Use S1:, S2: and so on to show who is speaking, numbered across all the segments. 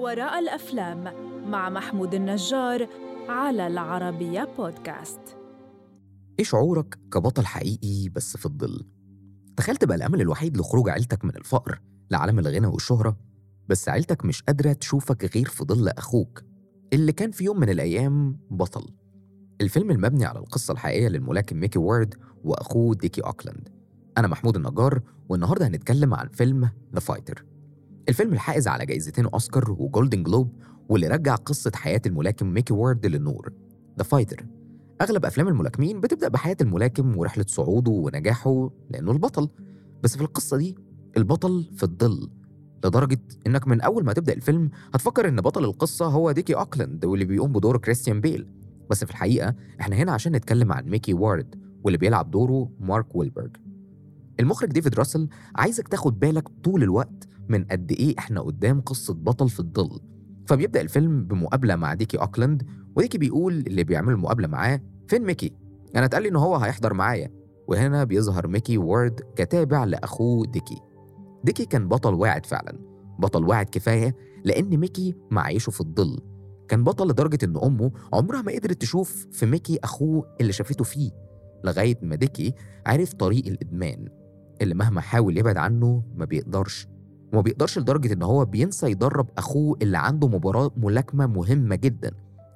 S1: وراء الأفلام مع محمود النجار على العربية بودكاست.
S2: إيه شعورك كبطل حقيقي بس في الظل؟ تخيل تبقى الأمل الوحيد لخروج عيلتك من الفقر لعالم الغنى والشهرة بس عيلتك مش قادرة تشوفك غير في ظل أخوك. اللي كان في يوم من الأيام بطل. الفيلم المبني على القصة الحقيقية للملاكم ميكي وورد وأخوه ديكي أوكلاند. أنا محمود النجار والنهاردة هنتكلم عن فيلم The Fighter الفيلم الحائز على جائزتين أوسكار و Golden Globe واللي رجع قصة حياة الملاكم ميكي وورد للنور The Fighter أغلب أفلام الملاكمين بتبدأ بحياة الملاكم ورحلة صعوده ونجاحه لأنه البطل. بس في القصة دي البطل في الظل لدرجة إنك من أول ما تبدأ الفيلم هتفكر إن بطل القصة هو ديكي أوكلاند واللي بيقوم بدور كريستيان بيل. بس في الحقيقة إحنا هنا عشان نتكلم عن ميكي وارد واللي بيلعب دوره مارك ويلبرج المخرج ديفيد راسل عايزك تاخد بالك طول الوقت من قد إيه إحنا قدام قصة بطل في الظل. فبيبدأ الفيلم بمقابلة مع ديكي أوكلاند وديكي بيقول للي بيعمل المقابلة معاه فين ميكي؟ أنا اتقال لي إن هو هيحضر معايا. وهنا بيظهر ميكي وورد كتابع لأخوه ديكي. ديكي كان بطل واعد فعلا بطل واعد كفاية لأن ميكي معيشه في الظل. كان بطل لدرجة إن أمه عمرها ما قدرت تشوف في ميكي أخوه اللي شافته فيه لغاية ما ديكي عرف طريق الإدمان اللي مهما حاول يبعد عنه ما بيقدرش. وما بيقدرش لدرجة إن هو بينسى يدرب أخوه اللي عنده مباراة ملاكمة مهمة جدا.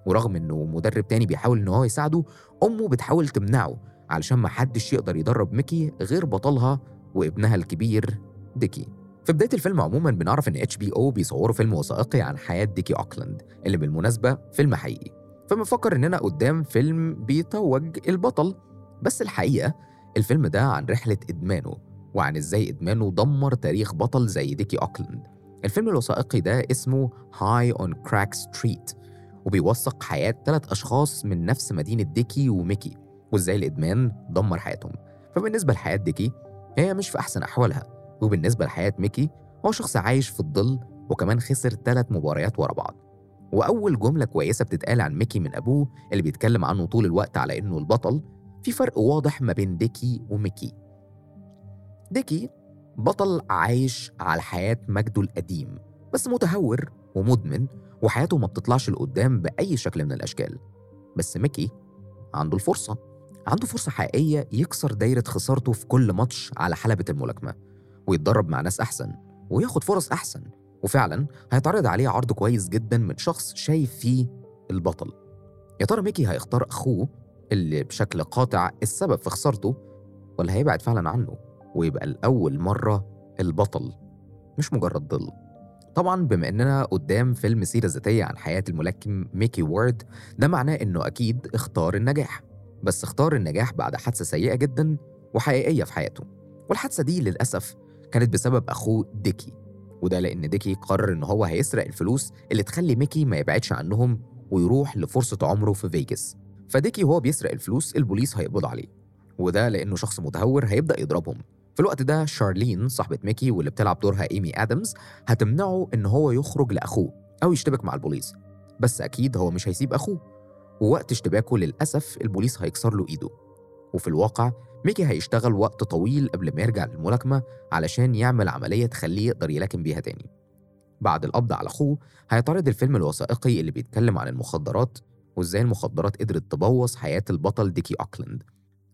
S2: ورغم إنه مدرب تاني بيحاول إن هو يساعده أمه بتحاول تمنعه علشان ما حدش يقدر يدرب ميكي غير بطلها وابنها الكبير ديكي. في بداية الفيلم عموما بنعرف إن HBO بيصوروا فيلم وثائقي عن حياة ديكي أوكلاند اللي بالمناسبة فيلم حقيقي. فبنفكر إننا قدام فيلم بيتوج البطل. بس الحقيقة الفيلم ده عن رحلة إدمانه. وعن إزاي إدمانه دمر تاريخ بطل زي ديكي أوكلاند. الفيلم الوثائقي ده اسمه High on Crack Street وبيوثق حياة ثلاث أشخاص من نفس مدينة ديكي وميكي وإزاي الإدمان دمر حياتهم. فبالنسبة لحياة ديكي هي مش في أحسن أحوالها وبالنسبة لحياة ميكي هو شخص عايش في الظل وكمان خسر ثلاث مباريات ورا بعض. وأول جملة كويسة بتتقال عن ميكي من أبوه اللي بيتكلم عنه طول الوقت على إنه البطل في فرق واضح ما بين ديكي وميكي. ديكي بطل عايش على حياة مجده القديم بس متهور ومدمن وحياته ما بتطلعش لقدام بأي شكل من الأشكال. بس ميكي عنده الفرصة عنده فرصة حقيقية يكسر دايرة خسارته في كل ماتش على حلبة الملاكمة ويتدرب مع ناس أحسن وياخد فرص أحسن وفعلا هيتعرض عليه عرض كويس جدا من شخص شايف فيه البطل. يا ترى ميكي هيختار أخوه اللي بشكل قاطع السبب في خسارته ولا هيبعد فعلا عنه؟ ويبقى لأول مرة البطل مش مجرد ظل. طبعا بما إننا قدام فيلم سيرة ذاتية عن حياة الملاكم ميكي وورد ده معناه إنه أكيد اختار النجاح. بس اختار النجاح بعد حادثة سيئة جدا وحقيقية في حياته. والحادثة دي للأسف كانت بسبب أخوه ديكي. وده لأن ديكي قرر إن هو هيسرق الفلوس اللي تخلي ميكي ما يبعدش عنهم ويروح لفرصة عمره في فيجاس. فديكي وهو بيسرق الفلوس البوليس هيقبض عليه. وده لأنه شخص متهور هيبدأ يضربهم. في الوقت ده شارلين صاحبة ميكي واللي بتلعب دورها إيمي آدمز هتمنعه إن هو يخرج لأخوه أو يشتبك مع البوليس. بس أكيد هو مش هيسيب أخوه. ووقت اشتباكه للأسف البوليس هيكسر له إيده. وفي الواقع ميكي هيشتغل وقت طويل قبل ما يرجع للملاكمة علشان يعمل عملية تخليه يقدر يلاكم بيها تاني. بعد القبض على أخوه هيتعرض الفيلم الوثائقي اللي بيتكلم عن المخدرات وإزاي المخدرات قدرت تبوظ حياة البطل ديكي أوكلاند.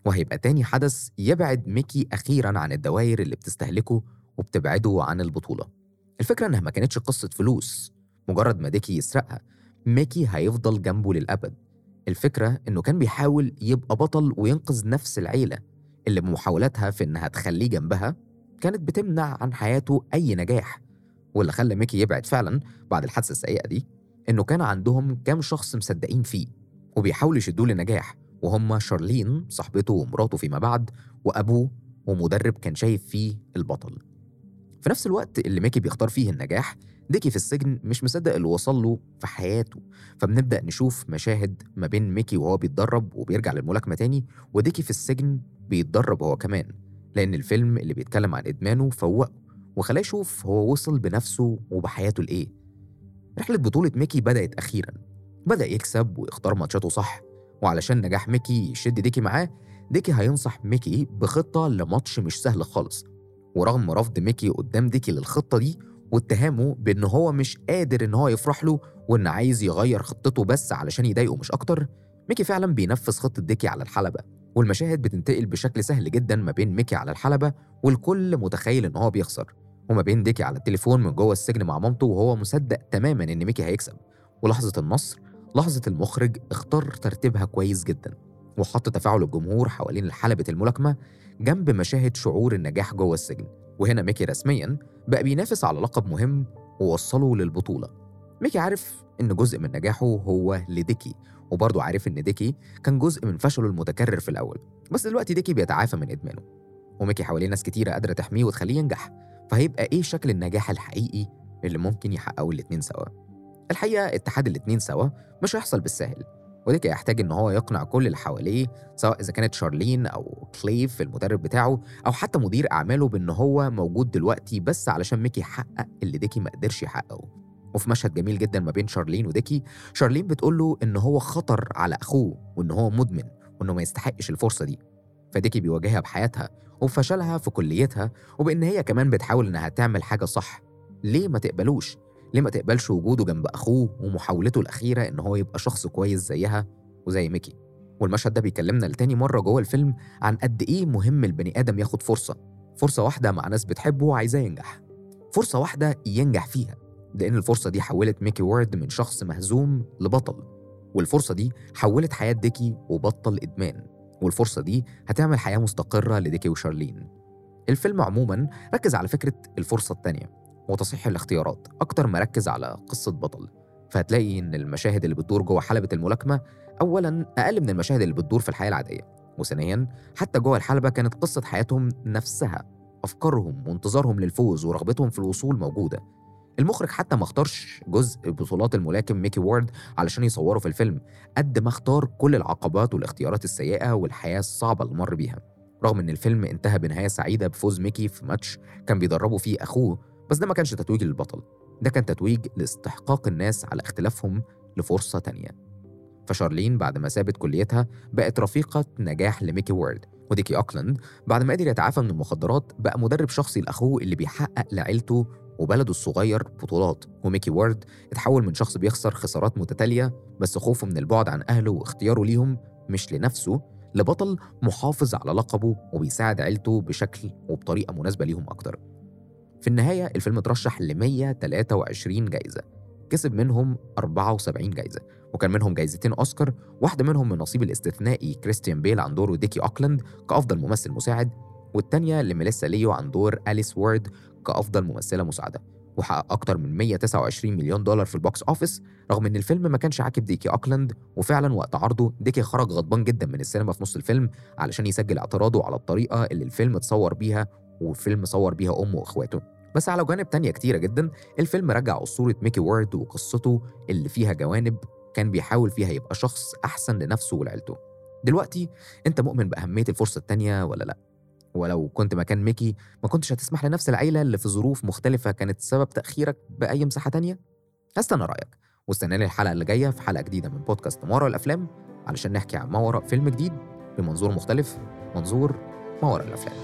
S2: وهيبقى تاني حدث يبعد ميكي أخيرا عن الدوائر اللي بتستهلكه وبتبعده عن البطولة. الفكرة إنها ما كانتش قصة فلوس. مجرد ما ديكي يسرقها ميكي هيفضل جنبه للأبد. الفكرة إنه كان بيحاول يبقى بطل وينقذ نفس العيلة اللي بمحاولاتها في إنها تخليه جنبها كانت بتمنع عن حياته أي نجاح. واللي خلى ميكي يبعد فعلا بعد الحادثة السيئة دي إنه كان عندهم كام شخص مصدقين فيه وبيحاولوا يشدوه لنجاح. وهم شارلين صاحبته ومراته فيما بعد وأبوه ومدرب كان شايف فيه البطل. في نفس الوقت اللي ميكي بيختار فيه النجاح ديكي في السجن مش مصدق اللي وصل له في حياته. فبنبدأ نشوف مشاهد ما بين ميكي وهو بيتدرب وبيرجع للملاكمة تاني وديكي في السجن بيتدرب هو كمان. لأن الفيلم اللي بيتكلم عن إدمانه فوقه وخلاه يشوف هو وصل بنفسه وبحياته لإيه. رحلة بطولة ميكي بدأت أخيرا. بدأ يكسب ويختار ماتشاته صح وعلشان نجاح ميكي يشد ديكي معاه ديكي هينصح ميكي بخطة لماتش مش سهل خالص. ورغم رفض ميكي قدام ديكي للخطة دي واتهامه بإن هو مش قادر إن هو يفرح له وإن عايز يغير خطته بس علشان يضايقه مش أكتر ميكي فعلا بينفذ خطة ديكي على الحلبة. والمشاهد بتنتقل بشكل سهل جدا ما بين ميكي على الحلبة والكل متخيل إن هو بيخسر. وما بين ديكي على التليفون من جوه السجن مع مامته وهو مصدق تماما إن ميكي هيكسب. ولحظة النصر لحظة المخرج اختار ترتيبها كويس جدا وحط تفاعل الجمهور حوالين حلبة الملاكمة جنب مشاهد شعور النجاح جوه السجن. وهنا ميكي رسميا بقى بينافس على لقب مهم ووصله للبطولة. ميكي عارف إن جزء من نجاحه هو لديكي وبرضه عارف إن ديكي كان جزء من فشله المتكرر في الأول. بس دلوقتي ديكي بيتعافى من إدمانه وميكي حواليه ناس كتيرة قادرة تحميه وتخليه ينجح. فهيبقى إيه شكل النجاح الحقيقي اللي ممكن يحققه الاتنين سوا؟ الحقيقة اتحاد الاتنين سوا مش هيحصل بالساهل وديكي يحتاج إن هو يقنع كل اللي حواليه سواء إذا كانت شارلين أو كليف المدرب بتاعه أو حتى مدير أعماله بإن هو موجود دلوقتي بس علشان ميكي يحقق اللي ديكي ما قدرش يحققه. وفي مشهد جميل جدا ما بين شارلين وديكي شارلين بتقول له إن هو خطر على أخوه وإن هو مدمن وإنه ما يستحقش الفرصة دي. فديكي بيواجهها بحياتها وفشلها في كليتها وبإن هي كمان بتحاول إنها تعمل حاجة صح. ليه ما تقبلوش؟ ليه ما تقبلش وجوده جنب أخوه ومحاولته الأخيرة إن هو يبقى شخص كويس زيها وزي ميكي؟ والمشهد ده بيكلمنا لتاني مرة جوه الفيلم عن قد إيه مهم البني آدم ياخد فرصة فرصة واحدة مع ناس بتحبه وعايزاه ينجح. فرصة واحدة ينجح فيها لأن الفرصة دي حولت ميكي وورد من شخص مهزوم لبطل والفرصة دي حولت حياة ديكي وبطل إدمان والفرصة دي هتعمل حياة مستقرة لديكي وشارلين. الفيلم عموما ركز على فكرة الفرصة التانية. وتصحيح الاختيارات. أكتر ما ركز على قصة بطل. فهتلاقي إن المشاهد اللي بتدور جوه حلبة الملاكمة أولا أقل من المشاهد اللي بتدور في الحياة العادية وثانيا حتى جوه الحلبة كانت قصة حياتهم نفسها أفكارهم وانتظارهم للفوز ورغبتهم في الوصول موجودة. المخرج حتى ما اختارش جزء بطولات الملاكم ميكي وورد علشان يصوره في الفيلم قد ما اختار كل العقبات والاختيارات السيئة والحياة الصعبة اللي مر بيها. رغم إن الفيلم انتهى بنهاية سعيدة بفوز ميكي في ماتش كان بيدربه فيه أخوه بس ده ما كانش تتويج للبطل ده كان تتويج لاستحقاق الناس على اختلافهم لفرصة تانية. فشارلين بعد ما سابت كليتها بقت رفيقة نجاح لميكي وورد وديكي أوكلاند بعد ما قدر يتعافى من المخدرات بقى مدرب شخصي لأخوه اللي بيحقق لعيلته وبلده الصغير بطولات وميكي وورد اتحول من شخص بيخسر خسارات متتالية بس خوفه من البعد عن أهله واختياره ليهم مش لنفسه لبطل محافظ على لقبه وبيساعد عيلته بشكل وبطريقة مناسبة ليهم أكتر. في النهاية الفيلم اترشح ل 123 جايزة كسب منهم 74 جايزة وكان منهم جايزتين أوسكار واحدة منهم من نصيب الاستثنائي كريستيان بيل عن دوره ديكي إكلاند كأفضل ممثل مساعد والتانية لميليسا ليو عن دور أليس وورد كأفضل ممثلة مساعدة وحقق أكتر من 129 مليون دولار في ال box office رغم إن الفيلم ما كانش عاجب ديكي إكلاند وفعلا وقت عرضه ديكي خرج غضبان جدا من السينما في نص الفيلم علشان يسجل اعتراضه على الطريقة اللي الفيلم اتصور بيها والفيلم صور بيها أمه وإخواته بس على جوانب تانية كتيرة جدا الفيلم رجع أسطورة ميكي وورد وقصته اللي فيها جوانب كان بيحاول فيها يبقى شخص أحسن لنفسه ولعيلته دلوقتي أنت مؤمن بأهمية الفرصة التانية ولا لأ؟ ولو كنت مكان ميكي ما كنتش هتسمح لنفس العيلة اللي في ظروف مختلفة كانت سبب تأخيرك بأي مساحة تانية؟ هستنى رأيك واستناني الحلقة اللي جاية في حلقة جديدة من بودكاست ما وراء الأفلام علشان نحكي عن ما وراء فيلم جديد بمنظور مختلف منظور ما وراء الأفلام